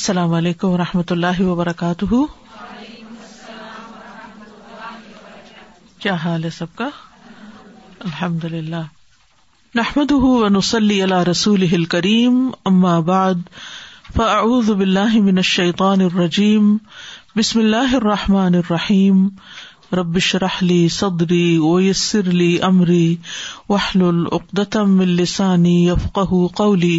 السلام علیکم و رحمۃ اللہ وبرکاتہ کیا حال ہے سب کا الحمد للہ نحمد رسول کریم اما بعد فاعوذ فعز من الہمنشیقان الرجیم بسم اللہ الرحمٰن الرحیم ربش رحلی صدری ویسر علی عمری وحل العقدم السانی یفقہ قولی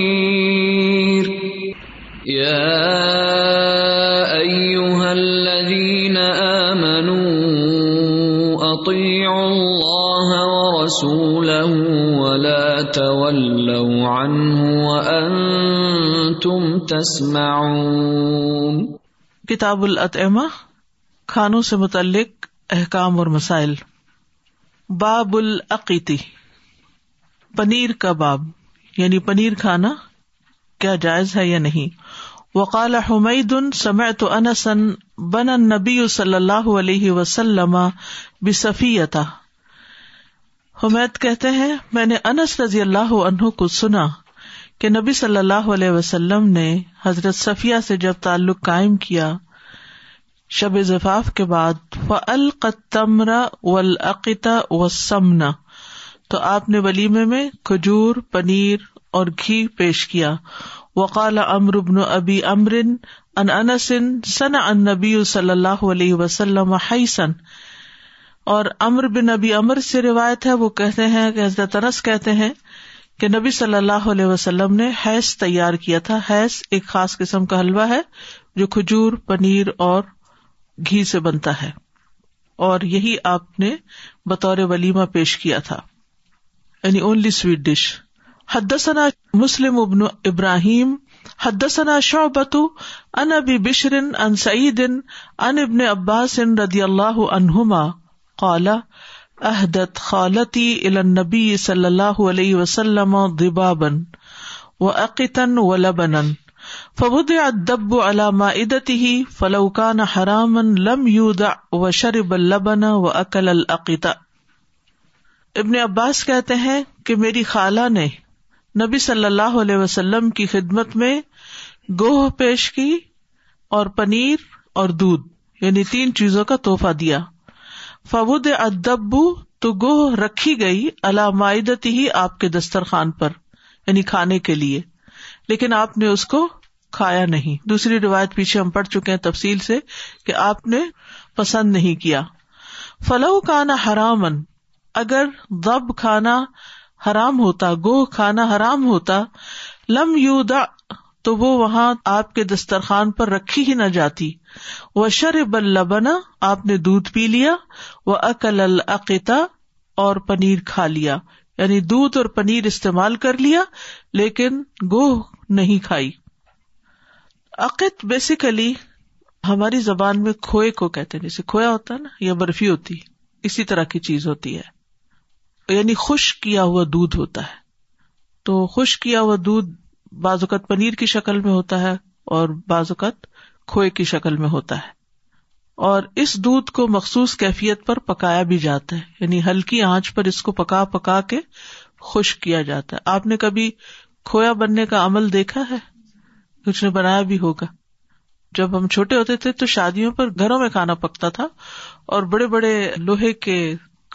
رَسُولَهُ وَلَا تَوَلَّوْا عَنْهُ وَأَنْتُمْ تَسْمَعُونَ کتاب الاطعمہ کھانوں سے متعلق احکام اور مسائل باب العقیتی پنیر کا باب یعنی پنیر کھانا کیا جائز ہے یا نہیں وقال حمید سمعت انسن بن النبی صلی اللہ علیہ وسلم بصفیتہ حمید کہتے ہیں میں نے انس رضی اللہ عنہ کو سنا کہ نبی صلی اللہ علیہ وسلم نے حضرت صفیہ سے جب تعلق قائم کیا شب کے بعد ولاقتا و سمنا تو آپ نے ولیمے میں کھجور پنیر اور گھی پیش کیا وقال امر ابن ابی امرن ان انسن سن نبی صلی اللہ علیہ وسلم اور امر بن ابی امر سے روایت ہے وہ کہتے ہیں کہ حضرت کہتے ہیں کہ نبی صلی اللہ علیہ وسلم نے حیض تیار کیا تھا حیض ایک خاص قسم کا حلوہ ہے جو کھجور پنیر اور گھی سے بنتا ہے اور یہی آپ نے بطور ولیمہ پیش کیا تھا یعنی اونلی سویٹ ڈش حدسنا مسلم ابن ابراہیم حدسنا شعبت ان ابی بشرن ان سعید ان ابن ان ردی اللہ عنہما قال احدت خالتی النبی صلی اللہ علیہ وسلم دبابن و عقتاً و لبن فبد ادب علامہ عدتی ہی فلوکان حرام لم یودا و شرب البن و عقل العقیتا ابن عباس کہتے ہیں کہ میری خالہ نے نبی صلی اللہ علیہ وسلم کی خدمت میں گوہ پیش کی اور پنیر اور دودھ یعنی تین چیزوں کا تحفہ دیا فبود ادبو تو گوہ رکھی گئی ہی آپ کے دسترخوان پر یعنی کھانے کے لیے لیکن آپ نے اس کو کھایا نہیں دوسری روایت پیچھے ہم پڑ چکے ہیں تفصیل سے کہ آپ نے پسند نہیں کیا فلو کانا حرامن اگر دب کھانا حرام ہوتا گوہ کھانا حرام ہوتا لم یو دا تو وہ وہاں آپ کے دسترخوان پر رکھی ہی نہ جاتی وہ شر بل بنا آپ نے دودھ پی لیا وہ اقل العقتا اور پنیر کھا لیا یعنی دودھ اور پنیر استعمال کر لیا لیکن گوہ نہیں کھائی عقت بیسیکلی ہماری زبان میں کھوئے کو کہتے ہیں جیسے کھویا ہوتا نا یا برفی ہوتی اسی طرح کی چیز ہوتی ہے یعنی خشک کیا ہوا دودھ ہوتا ہے تو خشک کیا ہوا دودھ بعض اوقات پنیر کی شکل میں ہوتا ہے اور بعض اوقات کھوئے کی شکل میں ہوتا ہے اور اس دودھ کو مخصوص کیفیت پر پکایا بھی جاتا ہے یعنی ہلکی آنچ پر اس کو پکا پکا کے خشک کیا جاتا ہے آپ نے کبھی کھویا بننے کا عمل دیکھا ہے کچھ نے بنایا بھی ہوگا جب ہم چھوٹے ہوتے تھے تو شادیوں پر گھروں میں کھانا پکتا تھا اور بڑے بڑے لوہے کے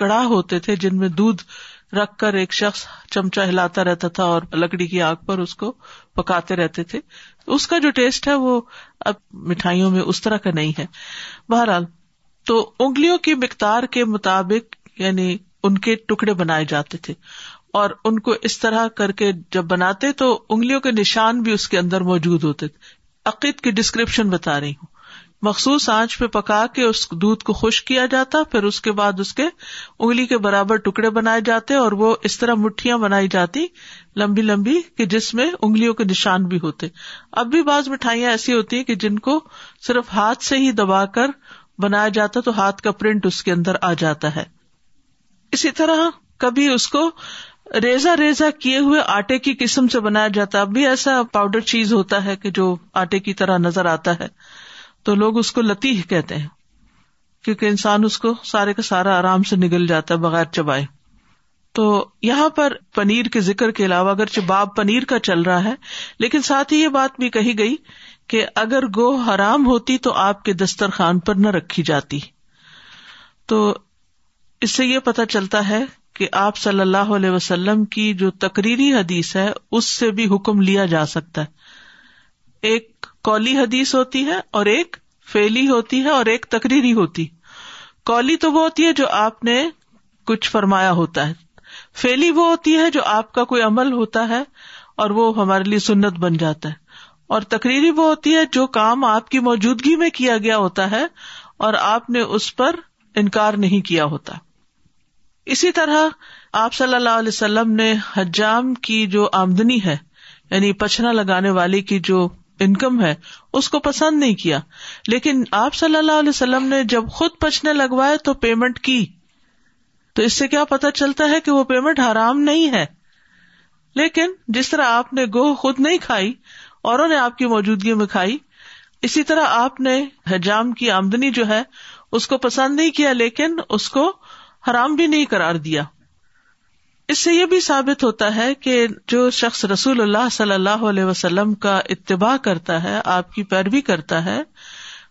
کڑا ہوتے تھے جن میں دودھ رکھ کر ایک شخص چمچا ہلاتا رہتا تھا اور لکڑی کی آگ پر اس کو پکاتے رہتے تھے اس کا جو ٹیسٹ ہے وہ اب مٹھائیوں میں اس طرح کا نہیں ہے بہرحال تو انگلیوں کی مقدار کے مطابق یعنی ان کے ٹکڑے بنائے جاتے تھے اور ان کو اس طرح کر کے جب بناتے تو انگلیوں کے نشان بھی اس کے اندر موجود ہوتے تھے عقید کی ڈسکرپشن بتا رہی ہوں مخصوص آنچ پہ پکا کے اس دودھ کو خشک کیا جاتا پھر اس کے بعد اس کے انگلی کے برابر ٹکڑے بنائے جاتے اور وہ اس طرح مٹھیاں بنائی جاتی لمبی لمبی کہ جس میں انگلیوں کے نشان بھی ہوتے اب بھی بعض مٹھائیاں ایسی ہوتی ہیں کہ جن کو صرف ہاتھ سے ہی دبا کر بنایا جاتا تو ہاتھ کا پرنٹ اس کے اندر آ جاتا ہے اسی طرح کبھی اس کو ریزا ریزا کیے ہوئے آٹے کی قسم سے بنایا جاتا اب بھی ایسا پاؤڈر چیز ہوتا ہے کہ جو آٹے کی طرح نظر آتا ہے تو لوگ اس کو لتیح کہتے ہیں کیونکہ انسان اس کو سارے کا سارا آرام سے نگل جاتا ہے بغیر چبائے تو یہاں پر پنیر کے ذکر کے علاوہ اگر باب پنیر کا چل رہا ہے لیکن ساتھ ہی یہ بات بھی کہی گئی کہ اگر گو حرام ہوتی تو آپ کے دسترخوان پر نہ رکھی جاتی تو اس سے یہ پتہ چلتا ہے کہ آپ صلی اللہ علیہ وسلم کی جو تقریری حدیث ہے اس سے بھی حکم لیا جا سکتا ہے ایک کولی حدیث ہوتی ہے اور ایک فیلی ہوتی ہے اور ایک تقریری ہوتی کولی تو وہ ہوتی ہے جو آپ نے کچھ فرمایا ہوتا ہے فیلی وہ ہوتی ہے جو آپ کا کوئی عمل ہوتا ہے اور وہ ہمارے لیے سنت بن جاتا ہے اور تقریری وہ ہوتی ہے جو کام آپ کی موجودگی میں کیا گیا ہوتا ہے اور آپ نے اس پر انکار نہیں کیا ہوتا اسی طرح آپ صلی اللہ علیہ وسلم نے حجام کی جو آمدنی ہے یعنی پچھنا لگانے والے کی جو انکم ہے اس کو پسند نہیں کیا لیکن آپ صلی اللہ علیہ وسلم نے جب خود پچنے لگوائے تو پیمنٹ کی تو اس سے کیا پتا چلتا ہے کہ وہ پیمنٹ حرام نہیں ہے لیکن جس طرح آپ نے گوہ خود نہیں کھائی اوروں نے آپ کی موجودگی میں کھائی اسی طرح آپ نے حجام کی آمدنی جو ہے اس کو پسند نہیں کیا لیکن اس کو حرام بھی نہیں کرار دیا اس سے یہ بھی ثابت ہوتا ہے کہ جو شخص رسول اللہ صلی اللہ علیہ وسلم کا اتباع کرتا ہے آپ کی پیروی کرتا ہے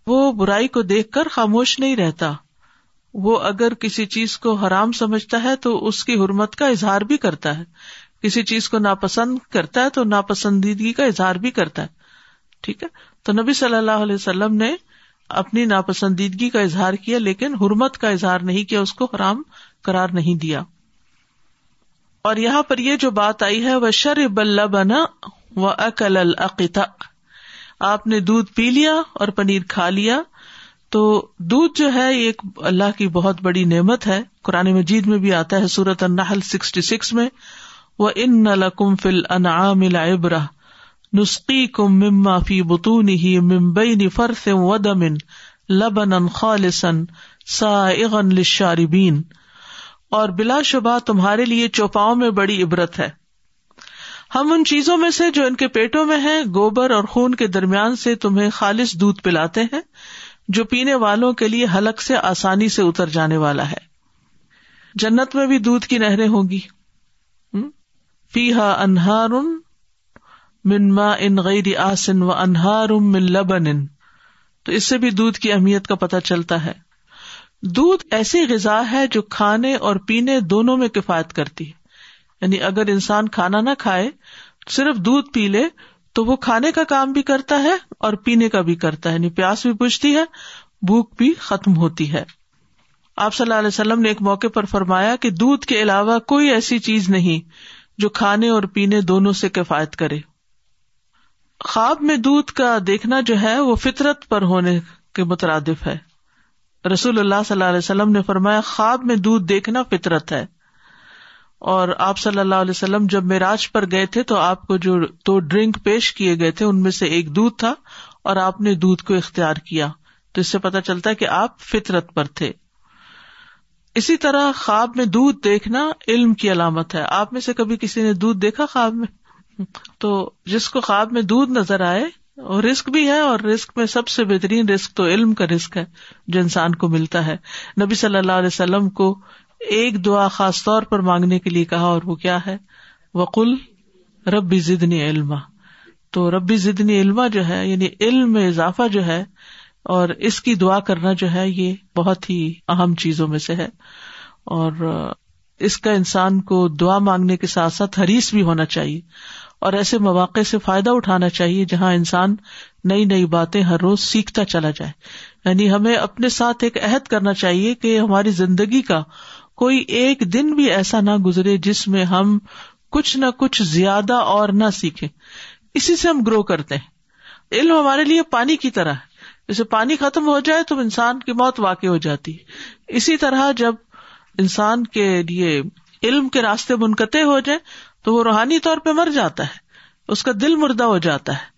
وہ برائی کو دیکھ کر خاموش نہیں رہتا وہ اگر کسی چیز کو حرام سمجھتا ہے تو اس کی حرمت کا اظہار بھی کرتا ہے کسی چیز کو ناپسند کرتا ہے تو ناپسندیدگی کا اظہار بھی کرتا ہے ٹھیک ہے تو نبی صلی اللہ علیہ وسلم نے اپنی ناپسندیدگی کا اظہار کیا لیکن حرمت کا اظہار نہیں کیا اس کو حرام قرار نہیں دیا اور یہاں پر یہ جو بات آئی ہے وہ شر بل بنا و اکل العقتا آپ نے دودھ پی لیا اور پنیر کھا لیا تو دودھ جو ہے ایک اللہ کی بہت بڑی نعمت ہے قرآن مجید میں بھی آتا ہے سورت النحل سکسٹی سکس میں وہ ان نلکم فل انعام ابرا نسخی کم مما فی بتون ہی ممبئی نفر سے ودمن لبن خالصن سائغن للشاربین لشاربین اور بلا شبہ تمہارے لیے چوپاؤں میں بڑی عبرت ہے ہم ان چیزوں میں سے جو ان کے پیٹوں میں گوبر اور خون کے درمیان سے تمہیں خالص دودھ پلاتے ہیں جو پینے والوں کے لیے حلق سے آسانی سے اتر جانے والا ہے جنت میں بھی دودھ کی نہریں ہوں گی انہار ان غیر آسن و انہار تو اس سے بھی دودھ کی اہمیت کا پتہ چلتا ہے دودھ ایسی غذا ہے جو کھانے اور پینے دونوں میں کفایت کرتی ہے یعنی اگر انسان کھانا نہ کھائے صرف دودھ پی لے تو وہ کھانے کا کام بھی کرتا ہے اور پینے کا بھی کرتا ہے یعنی پیاس بھی بجتی ہے بھوک بھی ختم ہوتی ہے آپ صلی اللہ علیہ وسلم نے ایک موقع پر فرمایا کہ دودھ کے علاوہ کوئی ایسی چیز نہیں جو کھانے اور پینے دونوں سے کفایت کرے خواب میں دودھ کا دیکھنا جو ہے وہ فطرت پر ہونے کے مترادف ہے رسول اللہ صلی اللہ علیہ وسلم نے فرمایا خواب میں دودھ دیکھنا فطرت ہے اور آپ صلی اللہ علیہ وسلم جب میراج پر گئے تھے تو آپ کو جو دو ڈرنک پیش کیے گئے تھے ان میں سے ایک دودھ تھا اور آپ نے دودھ کو اختیار کیا تو اس سے پتا چلتا ہے کہ آپ فطرت پر تھے اسی طرح خواب میں دودھ دیکھنا علم کی علامت ہے آپ میں سے کبھی کسی نے دودھ دیکھا خواب میں تو جس کو خواب میں دودھ نظر آئے اور رسک بھی ہے اور رسک میں سب سے بہترین رسک تو علم کا رسک ہے جو انسان کو ملتا ہے نبی صلی اللہ علیہ وسلم کو ایک دعا خاص طور پر مانگنے کے لیے کہا اور وہ کیا ہے وقل ربی ضدنی علما تو ربی ضدنی علما جو ہے یعنی علم میں اضافہ جو ہے اور اس کی دعا کرنا جو ہے یہ بہت ہی اہم چیزوں میں سے ہے اور اس کا انسان کو دعا مانگنے کے ساتھ ساتھ ہریس بھی ہونا چاہیے اور ایسے مواقع سے فائدہ اٹھانا چاہیے جہاں انسان نئی نئی باتیں ہر روز سیکھتا چلا جائے یعنی ہمیں اپنے ساتھ ایک عہد کرنا چاہیے کہ ہماری زندگی کا کوئی ایک دن بھی ایسا نہ گزرے جس میں ہم کچھ نہ کچھ زیادہ اور نہ سیکھیں اسی سے ہم گرو کرتے ہیں علم ہمارے لیے پانی کی طرح ہے جیسے پانی ختم ہو جائے تو انسان کی موت واقع ہو جاتی اسی طرح جب انسان کے لیے علم کے راستے منقطع ہو جائے تو وہ روحانی طور پہ مر جاتا ہے اس کا دل مردہ ہو جاتا ہے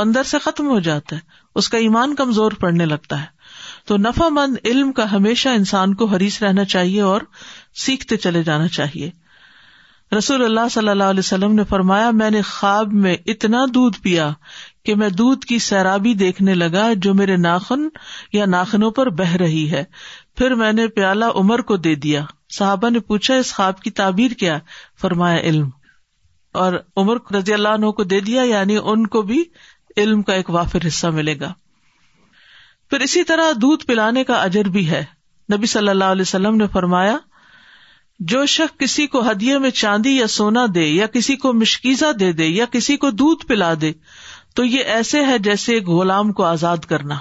اندر سے ختم ہو جاتا ہے اس کا ایمان کمزور پڑنے لگتا ہے تو مند علم کا ہمیشہ انسان کو حریث رہنا چاہیے اور سیکھتے چلے جانا چاہیے رسول اللہ صلی اللہ علیہ وسلم نے فرمایا میں نے خواب میں اتنا دودھ پیا کہ میں دودھ کی سیرابی دیکھنے لگا جو میرے ناخن یا ناخنوں پر بہ رہی ہے پھر میں نے پیالہ عمر کو دے دیا صحابہ نے پوچھا اس خواب کی تعبیر کیا فرمایا علم اور عمر رضی اللہ عنہ کو دے دیا یعنی ان کو بھی علم کا ایک وافر حصہ ملے گا پھر اسی طرح دودھ پلانے کا اجر بھی ہے نبی صلی اللہ علیہ وسلم نے فرمایا جو شخص کسی کو ہدیے میں چاندی یا سونا دے یا کسی کو مشکیزہ دے دے یا کسی کو دودھ پلا دے تو یہ ایسے ہے جیسے غلام کو آزاد کرنا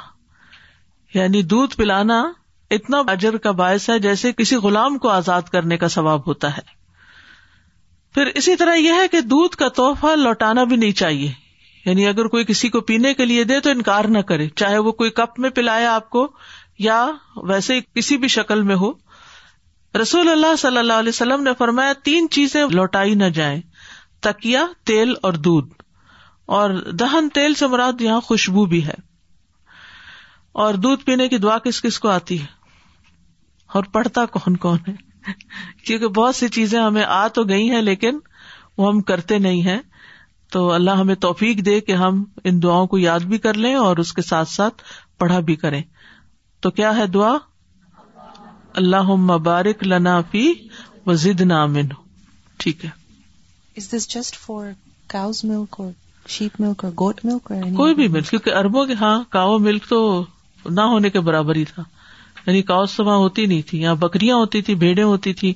یعنی دودھ پلانا اتنا اجر کا باعث ہے جیسے کسی غلام کو آزاد کرنے کا ثواب ہوتا ہے پھر اسی طرح یہ ہے کہ دودھ کا توحفہ لوٹانا بھی نہیں چاہیے یعنی اگر کوئی کسی کو پینے کے لیے دے تو انکار نہ کرے چاہے وہ کوئی کپ میں پلایا آپ کو یا ویسے ہی کسی بھی شکل میں ہو رسول اللہ صلی اللہ علیہ وسلم نے فرمایا تین چیزیں لوٹائی نہ جائیں تکیا تیل اور دودھ اور دہن تیل سے مراد یہاں خوشبو بھی ہے اور دودھ پینے کی دعا کس کس کو آتی ہے اور پڑھتا کون کون ہے کیونکہ بہت سی چیزیں ہمیں آ تو گئی ہیں لیکن وہ ہم کرتے نہیں ہیں تو اللہ ہمیں توفیق دے کہ ہم ان دعاؤں کو یاد بھی کر لیں اور اس کے ساتھ ساتھ پڑھا بھی کریں تو کیا ہے دعا اللہ مبارک لنا فی وزد نام ٹھیک ہے کوئی بھی ملک کیونکہ اربوں کے ہاں کاؤ ملک تو نہ ہونے کے برابر ہی تھا یعنی کاؤتوا ہوتی نہیں تھی یہاں بکریاں ہوتی تھی بھیڑے ہوتی تھی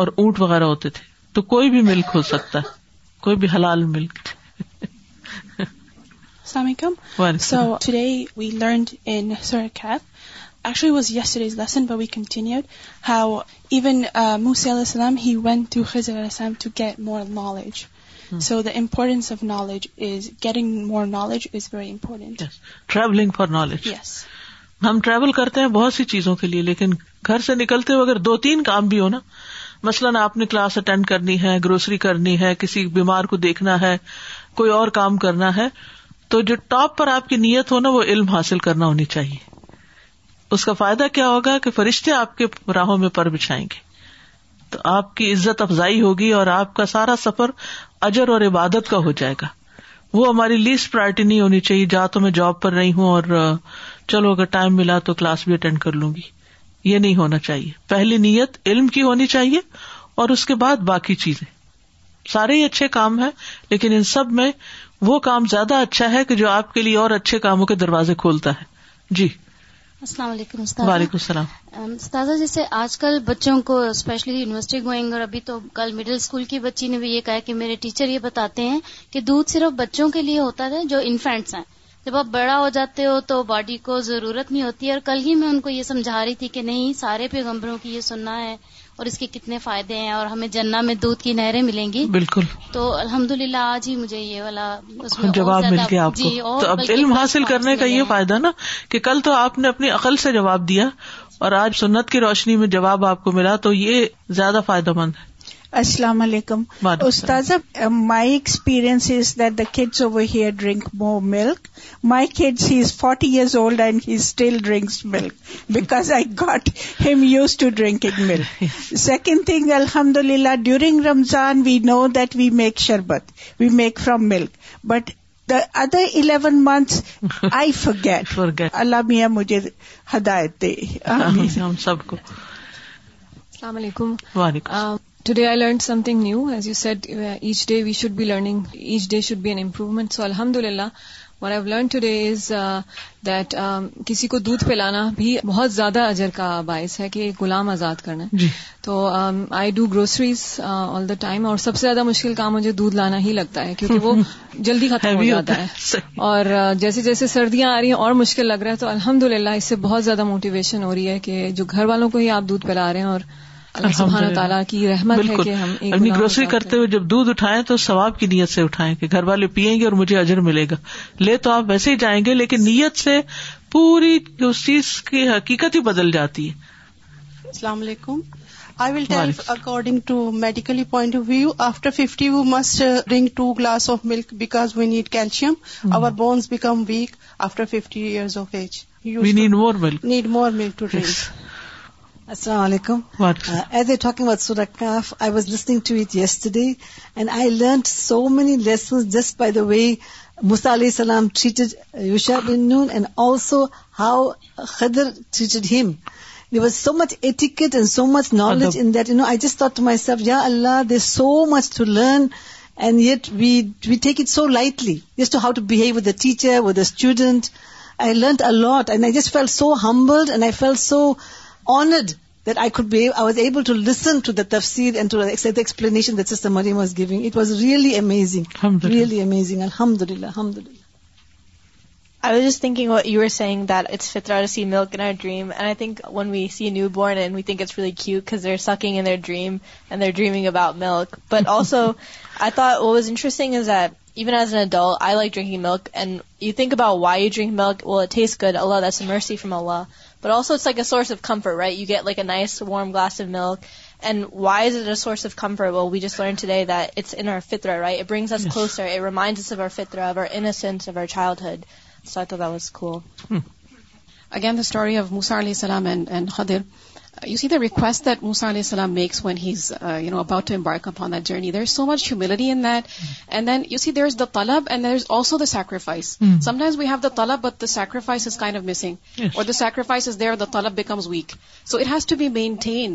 اور اونٹ وغیرہ ہوتے تھے تو کوئی بھی ملک ہو سکتا ہے کوئی بھی حلال ملک السلام علیکم so today we learned موسی علیہ السلام he importance of knowledge is getting more knowledge is very important travelling for knowledge yes ہم ٹریول کرتے ہیں بہت سی چیزوں کے لیے لیکن گھر سے نکلتے ہوئے اگر دو تین کام بھی ہو نا مثلاً آپ نے کلاس اٹینڈ کرنی ہے گروسری کرنی ہے کسی بیمار کو دیکھنا ہے کوئی اور کام کرنا ہے تو جو ٹاپ پر آپ کی نیت ہو نا وہ علم حاصل کرنا ہونی چاہیے اس کا فائدہ کیا ہوگا کہ فرشتے آپ کے راہوں میں پر بچھائیں گے تو آپ کی عزت افزائی ہوگی اور آپ کا سارا سفر اجر اور عبادت کا ہو جائے گا وہ ہماری لیسٹ پرائرٹی نہیں ہونی چاہیے جہاں تو میں جاب پر رہی ہوں اور چلو اگر ٹائم ملا تو کلاس بھی اٹینڈ کر لوں گی یہ نہیں ہونا چاہیے پہلی نیت علم کی ہونی چاہیے اور اس کے بعد باقی چیزیں سارے ہی اچھے کام ہیں لیکن ان سب میں وہ کام زیادہ اچھا ہے کہ جو آپ کے لیے اور اچھے کاموں کے دروازے کھولتا ہے جی السلام علیکم وعلیکم السلام استاذہ جیسے آج کل بچوں کو اسپیشلی یونیورسٹی گوئنگ اور ابھی تو کل مڈل اسکول کی بچی نے بھی یہ کہا کہ میرے ٹیچر یہ بتاتے ہیں کہ دودھ صرف بچوں کے لیے ہوتا ہے جو انفینٹس ہیں جب آپ بڑا ہو جاتے ہو تو باڈی کو ضرورت نہیں ہوتی ہے اور کل ہی میں ان کو یہ سمجھا رہی تھی کہ نہیں سارے پیغمبروں کی یہ سننا ہے اور اس کے کتنے فائدے ہیں اور ہمیں جنا میں دودھ کی نہریں ملیں گی بالکل تو الحمد للہ آج ہی مجھے یہ والا جواب مل گیا ملتا جی، تو اب علم حاصل کرنے کا یہ فائدہ نا کہ کل تو آپ نے اپنی عقل سے جواب دیا اور آج سنت کی روشنی میں جواب آپ کو ملا تو یہ زیادہ فائدہ مند ہے السلام علیکم استاذ my experience that the kids over here drink more milk my kids he is forty years old and he still drinks milk because I got him use to drink milk second thing الحمد للہ during Ramadan we know that we make sharbat we make from milk but the other eleven months I get اللہ میاں مجھے ہدایت دے سب کو السلام علیکم today I think new as you set each day we should be learning each day should be an improvement so الحمد للہ learn today is that کسی کو دودھ پلانا بھی بہت زیادہ اجر کا باعث ہے کہ غلام آزاد کرنا تو I do groceries all the time اور سب سے زیادہ مشکل کام مجھے دودھ لانا ہی لگتا ہے کیونکہ وہ جلدی ختم ہو جاتا ہے اور جیسے جیسے سردیاں آ رہی ہیں اور مشکل لگ رہا ہے تو الحمد للہ اس سے بہت زیادہ موٹیویشن ہو رہی ہے کہ جو گھر والوں کو ہی آپ دودھ پلا رہے ہیں اور الحمد تعالیٰ کی رحمت بالکل اپنی گروسری کرتے ہوئے جب دودھ اٹھائے تو ثواب کی نیت سے اٹھائیں کہ گھر والے پیئیں گے اور مجھے اجر ملے گا لے تو آپ ویسے ہی جائیں گے لیکن نیت سے پوری اس چیز کی حقیقت ہی بدل جاتی ہے السلام علیکم I will tell according to medical point of view after fifty we must drink two glass of milk because we need calcium our bones become weak after fifty years of age need more milk need more milk to drink السلام علیکم as a talking with سورک I was listening to it yes ٹے and I learn so many lessons just by the way مسا علیہ السلام treated Yusha بن نون and also how Khader treated him the was so much and so much knowledge in that you know I just myself یا اللہ دے so much to learn and yet we we take it so lightly to how to behave with بہو teacher with student I learn a lot and I just feel so humbled and I feel so I وازنگ you are seeing دیکس فیتر see milk انریم and I think when we see newborn and weak فوز are sucking an are dream and are dreaming about milk but also I was انسٹنگ is a even as a ڈ I like the ہین milk and you think about why the milk curd Allah this mercy from butters you get like a nice warm گاس F نک why source of comforts چائلڈہ you see the request that موسا علیہ السلام makes when he's you know about bike if on that journey there is so much humility in that and then you see there is the تلب and there is also the sacrifice sometimes we have the تلب but sacrifice is kind or the sacrifice is there the تلب becomes weak so it has to be maintain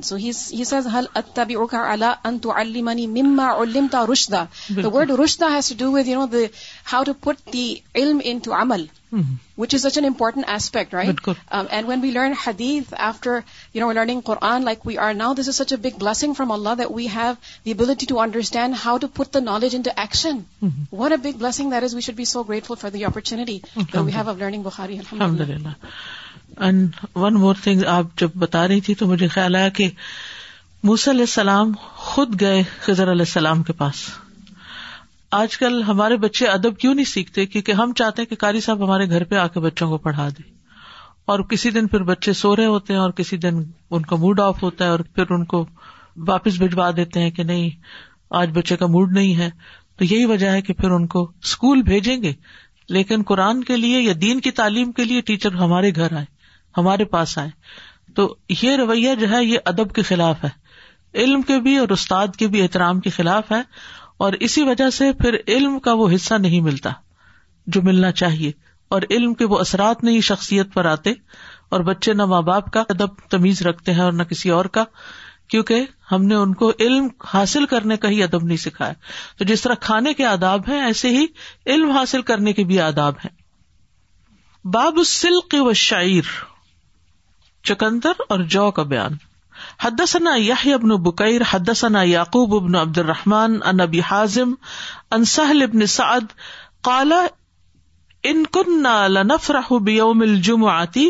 how to put امل which is such an important aspect right and when we learn حدیف after you know learning like we are now this is such a big blessing from Allah that we have the ability to understand how to put the knowledge in action what a big blessing that is we should be so grateful for the opportunity we have الحمد للہ and one more thing آپ جب بتا رہی تھی تو مجھے خیال آیا کہ موسی علیہ السلام خود گئے خزر علیہ السلام کے پاس آج کل ہمارے بچے ادب کیوں نہیں سیکھتے کیونکہ ہم چاہتے ہیں کہ قاری صاحب ہمارے گھر پہ آ کے بچوں کو پڑھا دے اور کسی دن پھر بچے سو رہے ہوتے ہیں اور کسی دن ان کا موڈ آف ہوتا ہے اور پھر ان کو واپس بھجوا دیتے ہیں کہ نہیں آج بچے کا موڈ نہیں ہے تو یہی وجہ ہے کہ پھر ان کو اسکول بھیجیں گے لیکن قرآن کے لیے یا دین کی تعلیم کے لیے ٹیچر ہمارے گھر آئے ہمارے پاس آئے تو یہ رویہ جو ہے یہ ادب کے خلاف ہے علم کے بھی اور استاد کے بھی احترام کے خلاف ہے اور اسی وجہ سے پھر علم کا وہ حصہ نہیں ملتا جو ملنا چاہیے اور علم کے وہ اثرات نہیں شخصیت پر آتے اور بچے نہ ماں باپ کا ادب تمیز رکھتے ہیں اور نہ کسی اور کا کیونکہ ہم نے ان کو علم حاصل کرنے کا ہی ادب نہیں سکھایا تو جس طرح کھانے کے آداب ہیں ایسے ہی علم حاصل کرنے کے بھی آداب ہیں باب السلق و شاعر چکندر اور جو کا بیان حدثنا یاہی ابن بقیر حدثنا یعقوب ابن عبد الرحمان حازم حاضم سہل ابن سعد کالا ان لنفرح بيوم جمعی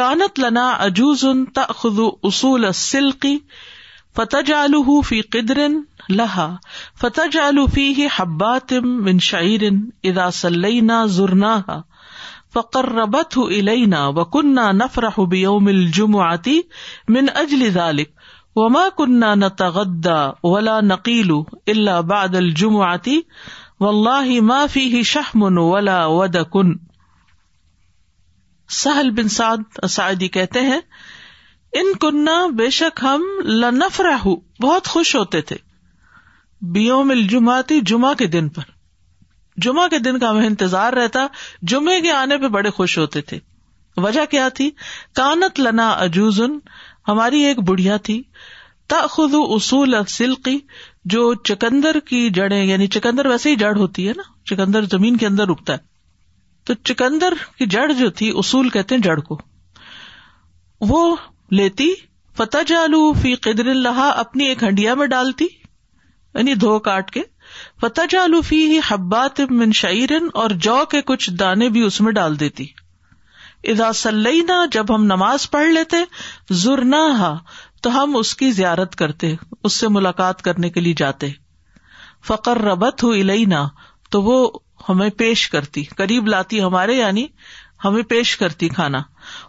کانت لنا عجوز تخ اصول سلقی فتح في فی لها فتجعل فتح جالو من حباتم اذا اداس زرناها نہ فقر ربت ہُلینا و کنہ نفر ہُوا من اجل ذالب وما ما کنہ ن تغدا ولا نقیل بادل جمع و اللہ ود کن سہل بن سعد سعدی کہتے ہیں ان کنہ بے شک ہم لفراہ بہت خوش ہوتے تھے بیومل جمع جمعہ کے دن پر جمعہ کے دن کا ہمیں انتظار رہتا جمعے کے آنے پہ بڑے خوش ہوتے تھے وجہ کیا تھی کانت لنا اجوزن ہماری ایک بڑھیا تھی تاخذ اصول سلقی جو چکندر کی جڑیں یعنی چکندر ویسے ہی جڑ ہوتی ہے نا چکندر زمین کے اندر اگتا ہے تو چکندر کی جڑ جو تھی اصول کہتے ہیں جڑ کو وہ لیتی فتح جالو فی قدر اللہ اپنی ایک ہنڈیا میں ڈالتی یعنی دھو کاٹ کے پتا ہی حبات اور جو کے کچھ دانے بھی اس میں ڈال دیتی ادا سلینا جب ہم نماز پڑھ لیتے زر نہ ہم اس کی زیارت کرتے اس سے ملاقات کرنے کے لیے جاتے فقر ربت ہو الینا تو وہ ہمیں پیش کرتی قریب لاتی ہمارے یعنی ہمیں پیش کرتی کھانا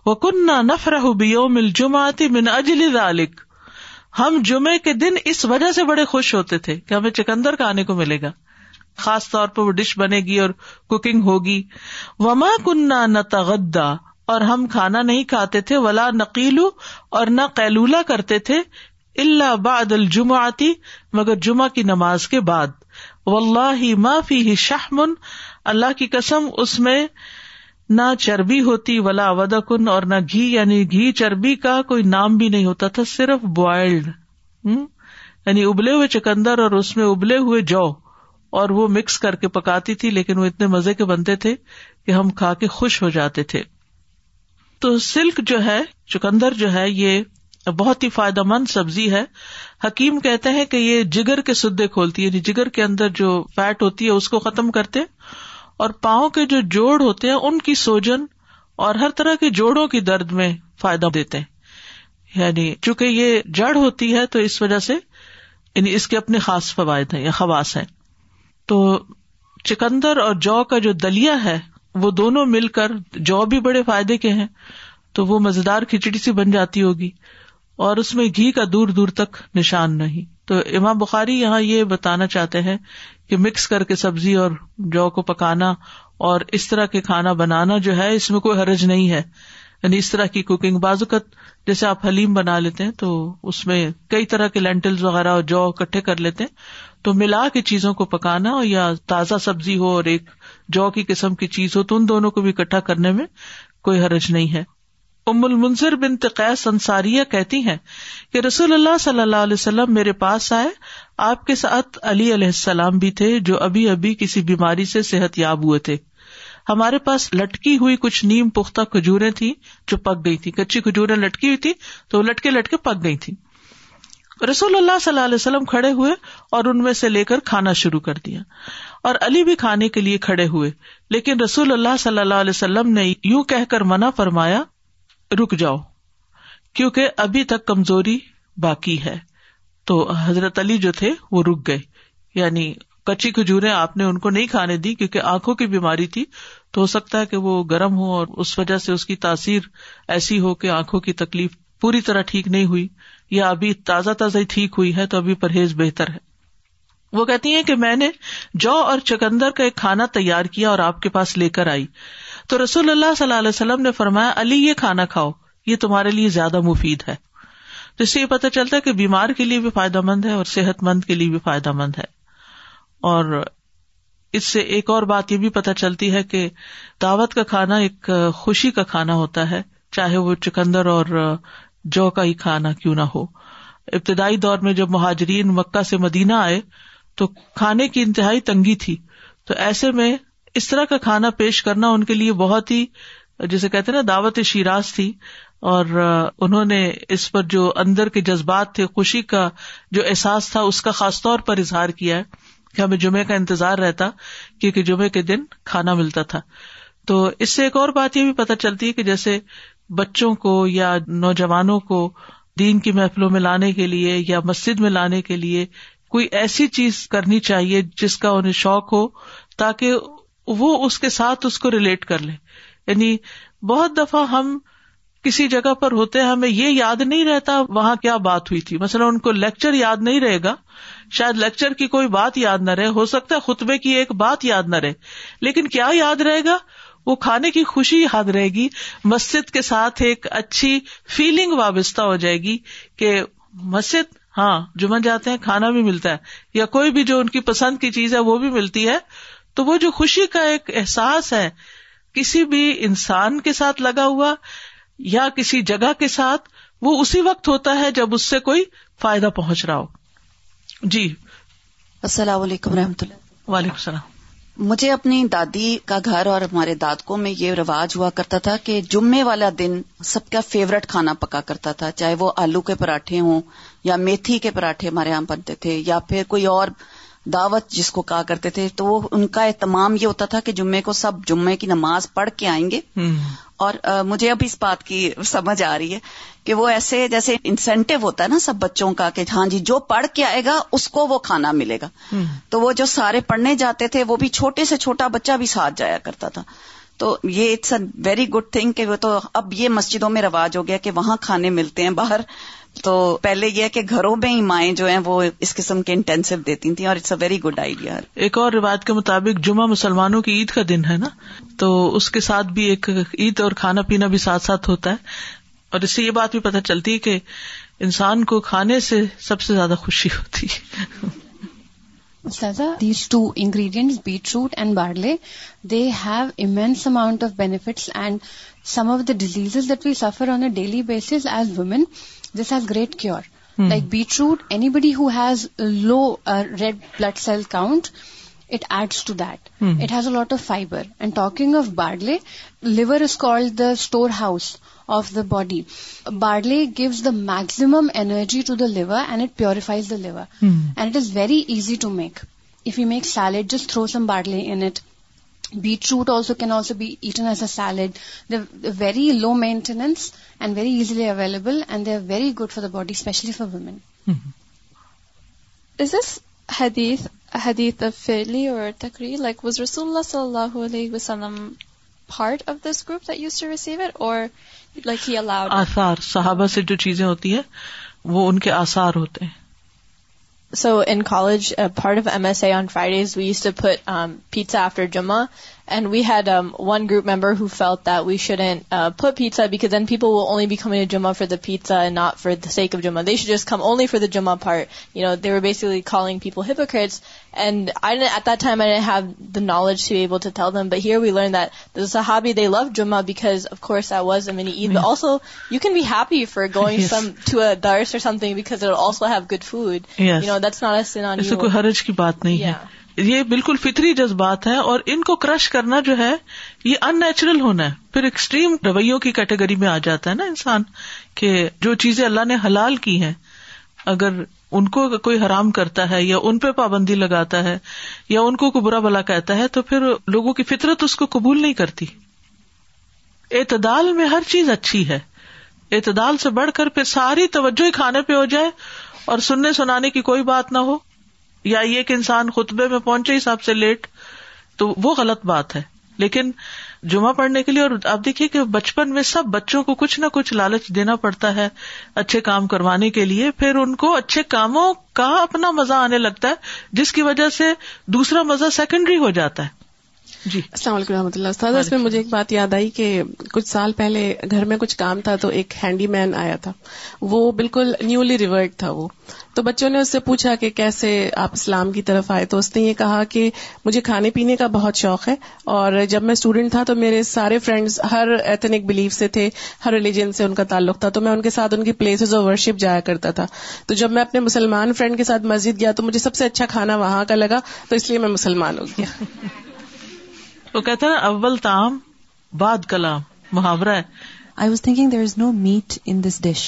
وہ کن نہ نفر ہو بیو مل جماعتی من اجل ذالک ہم جمعے کے دن اس وجہ سے بڑے خوش ہوتے تھے کہ ہمیں چکندر کھانے کو ملے گا خاص طور پر وہ ڈش بنے گی اور کوکنگ ہوگی وما کننا نہ تغدا اور ہم کھانا نہیں کھاتے تھے ولا نقیلو اور نہ قیلولہ کرتے تھے اللہ بعد جمعہ آتی مگر جمعہ کی نماز کے بعد و اللہ ہی معافی اللہ کی قسم اس میں نہ چربی ہوتی ولا اودا کن اور نہ گھی یعنی گھی چربی کا کوئی نام بھی نہیں ہوتا تھا صرف بوائلڈ یعنی ابلے ہوئے چکندر اور اس میں ابلے ہوئے جو اور وہ مکس کر کے پکاتی تھی لیکن وہ اتنے مزے کے بنتے تھے کہ ہم کھا کے خوش ہو جاتے تھے تو سلک جو ہے چکندر جو ہے یہ بہت ہی فائدہ مند سبزی ہے حکیم کہتے ہیں کہ یہ جگر کے سدے کھولتی ہے یعنی جگر کے اندر جو فیٹ ہوتی ہے اس کو ختم کرتے اور پاؤں کے جو جوڑ ہوتے ہیں ان کی سوجن اور ہر طرح کے جوڑوں کی درد میں فائدہ دیتے ہیں یعنی چونکہ یہ جڑ ہوتی ہے تو اس وجہ سے یعنی اس کے اپنے خاص فوائد ہیں یا خواص ہیں تو چکندر اور جو کا جو دلیا ہے وہ دونوں مل کر جو بھی بڑے فائدے کے ہیں تو وہ مزیدار کھچڑی سی بن جاتی ہوگی اور اس میں گھی کا دور دور تک نشان نہیں تو امام بخاری یہاں یہ بتانا چاہتے ہیں کہ مکس کر کے سبزی اور جو کو پکانا اور اس طرح کے کھانا بنانا جو ہے اس میں کوئی حرج نہیں ہے یعنی اس طرح کی کوکنگ بازوقت جیسے آپ حلیم بنا لیتے ہیں تو اس میں کئی طرح کے لینٹل وغیرہ اور جو اکٹھے کر لیتے ہیں تو ملا کے چیزوں کو پکانا یا تازہ سبزی ہو اور ایک جو کی قسم کی چیز ہو تو ان دونوں کو بھی اکٹھا کرنے میں کوئی حرج نہیں ہے ام المنظر بن تقیس انصاریہ کہتی ہیں کہ رسول اللہ صلی اللہ علیہ وسلم میرے پاس آئے آپ کے ساتھ علی علیہ السلام بھی تھے جو ابھی ابھی کسی بیماری سے صحت یاب ہوئے تھے ہمارے پاس لٹکی ہوئی کچھ نیم پختہ کھجورے تھیں جو پک گئی تھی کچی کھجوریں لٹکی ہوئی تھی تو لٹکے لٹکے پک گئی تھی رسول اللہ صلی اللہ علیہ وسلم کھڑے ہوئے اور ان میں سے لے کر کھانا شروع کر دیا اور علی بھی کھانے کے لیے کھڑے ہوئے لیکن رسول اللہ صلی اللہ علیہ وسلم نے یوں کہہ کر منع فرمایا رک جاؤ کیونکہ ابھی تک کمزوری باقی ہے تو حضرت علی جو تھے وہ رک گئے یعنی کچی کھجوریں آپ نے ان کو نہیں کھانے دی کیونکہ آنکھوں کی بیماری تھی تو ہو سکتا ہے کہ وہ گرم ہو اور اس وجہ سے اس کی تاثیر ایسی ہو کہ آنکھوں کی تکلیف پوری طرح ٹھیک نہیں ہوئی یا ابھی تازہ تازہ ہی ٹھیک ہوئی ہے تو ابھی پرہیز بہتر ہے وہ کہتی ہیں کہ میں نے جو اور چکندر کا ایک کھانا تیار کیا اور آپ کے پاس لے کر آئی تو رسول اللہ صلی اللہ علیہ وسلم نے فرمایا علی یہ کھانا کھاؤ یہ تمہارے لیے زیادہ مفید ہے جس سے یہ پتا چلتا ہے کہ بیمار کے لیے بھی فائدہ مند ہے اور صحت مند کے لیے بھی فائدہ مند ہے اور اس سے ایک اور بات یہ بھی پتا چلتی ہے کہ دعوت کا کھانا ایک خوشی کا کھانا ہوتا ہے چاہے وہ چکندر اور جو کا ہی کھانا کیوں نہ ہو ابتدائی دور میں جب مہاجرین مکہ سے مدینہ آئے تو کھانے کی انتہائی تنگی تھی تو ایسے میں اس طرح کا کھانا پیش کرنا ان کے لیے بہت ہی جسے کہتے نا دعوت شیراز تھی اور انہوں نے اس پر جو اندر کے جذبات تھے خوشی کا جو احساس تھا اس کا خاص طور پر اظہار کیا ہے کہ ہمیں جمعے کا انتظار رہتا کیونکہ جمعے کے دن کھانا ملتا تھا تو اس سے ایک اور بات یہ بھی پتہ چلتی ہے کہ جیسے بچوں کو یا نوجوانوں کو دین کی محفلوں میں لانے کے لیے یا مسجد میں لانے کے لیے کوئی ایسی چیز کرنی چاہیے جس کا انہیں شوق ہو تاکہ وہ اس کے ساتھ اس کو ریلیٹ کر لے یعنی بہت دفعہ ہم کسی جگہ پر ہوتے ہیں ہمیں یہ یاد نہیں رہتا وہاں کیا بات ہوئی تھی مثلاً ان کو لیکچر یاد نہیں رہے گا شاید لیکچر کی کوئی بات یاد نہ رہے ہو سکتا ہے خطبے کی ایک بات یاد نہ رہے لیکن کیا یاد رہے گا وہ کھانے کی خوشی یاد رہے گی مسجد کے ساتھ ایک اچھی فیلنگ وابستہ ہو جائے گی کہ مسجد ہاں جمعن جاتے ہیں کھانا بھی ملتا ہے یا کوئی بھی جو ان کی پسند کی چیز ہے وہ بھی ملتی ہے تو وہ جو خوشی کا ایک احساس ہے کسی بھی انسان کے ساتھ لگا ہوا یا کسی جگہ کے ساتھ وہ اسی وقت ہوتا ہے جب اس سے کوئی فائدہ پہنچ رہا ہو جی السلام علیکم رحمۃ اللہ وعلیکم السلام مجھے اپنی دادی کا گھر اور ہمارے دادکوں میں یہ رواج ہوا کرتا تھا کہ جمعے والا دن سب کا فیوریٹ کھانا پکا کرتا تھا چاہے وہ آلو کے پراٹھے ہوں یا میتھی کے پراٹھے ہمارے یہاں بنتے تھے یا پھر کوئی اور دعوت جس کو کہا کرتے تھے تو وہ ان کا اہتمام یہ ہوتا تھا کہ جمعے کو سب جمعے کی نماز پڑھ کے آئیں گے اور مجھے اب اس بات کی سمجھ آ رہی ہے کہ وہ ایسے جیسے انسینٹو ہوتا ہے نا سب بچوں کا کہ ہاں جی جو پڑھ کے آئے گا اس کو وہ کھانا ملے گا تو وہ جو سارے پڑھنے جاتے تھے وہ بھی چھوٹے سے چھوٹا بچہ بھی ساتھ جایا کرتا تھا تو یہ it's a very good thing کہ وہ تو اب یہ مسجدوں میں رواج ہو گیا کہ وہاں کھانے ملتے ہیں باہر تو پہلے یہ کہ گھروں میں ہی مائیں جو ہیں وہ اس قسم کے انٹینسو دیتی تھیں اور it's a very good idea ایک اور رواج کے مطابق جمعہ مسلمانوں کی عید کا دن ہے نا تو اس کے ساتھ بھی ایک عید اور کھانا پینا بھی ساتھ ساتھ ہوتا ہے اور اس سے یہ بات بھی پتہ چلتی ہے کہ انسان کو کھانے سے سب سے زیادہ خوشی ہوتی ہے Ustaza, these two ingredients, beetroot and barley, they have immense amount of benefits, and some of the diseases that we suffer on a daily basis as women, this has great cure. Hmm. Like beetroot, anybody who has low uh, red blood cell count, it adds to that. Hmm. It has a lot of fiber. And talking of barley, liver is called the storehouse of the body barley gives the maximum energy to the liver and it purifies the liver and it is very easy to make if you make salad just throw some barley also can also be eaten as a salad the very low maintenance and very easily available and they are very good for the body especially for us حدیث حدیث فیلی اور تقریر like رسول اللہ اللہ صلی علیہ وسلم part of this group that use to receive it or like he صحابہ سے جو چیزیں ہوتی ہیں وہ ان کے آسار ہوتے ہیں so in college part of M S I on Fridays we use ویس پیسا آفٹر جمع and we had one group member ہُوت we شوڈا جماعہ for the پیٹز knowledge of course menu you can happy farming good food and کی بات نہیں ہے یہ بالکل فطری جذبات ہیں اور ان کو کرش کرنا جو ہے یہ ان نیچرل ہونا ہے پھر ایکسٹریم رویوں کی کیٹیگری میں آ جاتا ہے نا انسان کہ جو چیزیں اللہ نے حلال کی ہیں اگر ان کو کوئی حرام کرتا ہے یا ان پہ پابندی لگاتا ہے یا ان کو کوئی برا بلا کہتا ہے تو پھر لوگوں کی فطرت اس کو قبول نہیں کرتی اعتدال میں ہر چیز اچھی ہے اعتدال سے بڑھ کر پھر ساری توجہ ہی کھانے پہ ہو جائے اور سننے سنانے کی کوئی بات نہ ہو یا یہ کہ انسان خطبے میں پہنچے حساب سے لیٹ تو وہ غلط بات ہے لیکن جمعہ پڑھنے کے لیے اور آپ دیکھیے کہ بچپن میں سب بچوں کو کچھ نہ کچھ لالچ دینا پڑتا ہے اچھے کام کروانے کے لیے پھر ان کو اچھے کاموں کا اپنا مزہ آنے لگتا ہے جس کی وجہ سے دوسرا مزہ سیکنڈری ہو جاتا ہے جی السلام علیکم رحمۃ اللہ استاد اس میں مجھے ایک بات یاد آئی کہ کچھ سال پہلے گھر میں کچھ کام تھا تو ایک ہینڈی مین آیا تھا وہ بالکل نیولی ریورڈ تھا وہ تو بچوں نے اس سے پوچھا کہ کیسے آپ اسلام کی طرف آئے تو اس نے یہ کہا کہ مجھے کھانے پینے کا بہت شوق ہے اور جب میں اسٹوڈینٹ تھا تو میرے سارے فرینڈز ہر ایتھنک بلیف سے تھے ہر ریلیجن سے ان کا تعلق تھا تو میں ان کے ساتھ ان کی پلیسز اور ورشپ جایا کرتا تھا تو جب میں اپنے مسلمان فرینڈ کے ساتھ مسجد گیا تو مجھے سب سے اچھا کھانا وہاں کا لگا تو اس لیے میں مسلمان ہو گیا وہ کہتا نا اول تام بعد کلام محاورہ I was thinking there is no meat in this dish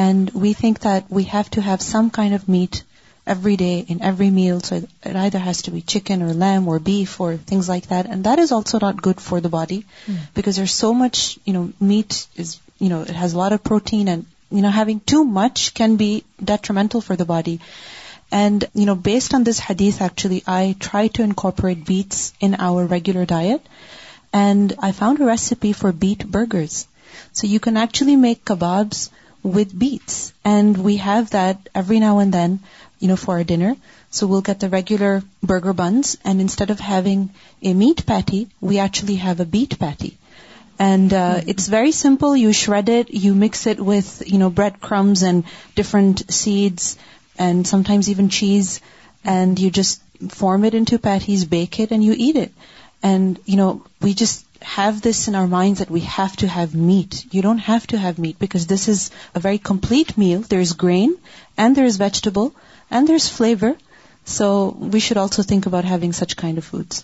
and we think that we have to have some kind of meat every day in every meal so Rai has to be chicken or lamb or beef or like that that and is also not good for the body because there so much you know meat is you know has war protein and you know having too much can be detrimental for the body And, based on this hadith, actually, I try to incorporate beets in our regular diet. And I found a recipe for beet burgers. So you can actually make kebabs with beets. And we have that every now and then, for our dinner. So we'll get the regular burger buns. And instead of having a meat patty, we actually have a beet patty. And uh, mm-hmm. it's very simple. You shred it, you mix it with breadcrumbs and different seeds and sometimes even cheese, and you just form it into patties, bake it, and you eat it. And, you know, we just have this in our minds that we have to have meat. You don't have to have meat, because this is a very complete meal. There is grain, and there is vegetable, and there is flavor. So we should also think about having such kind of foods.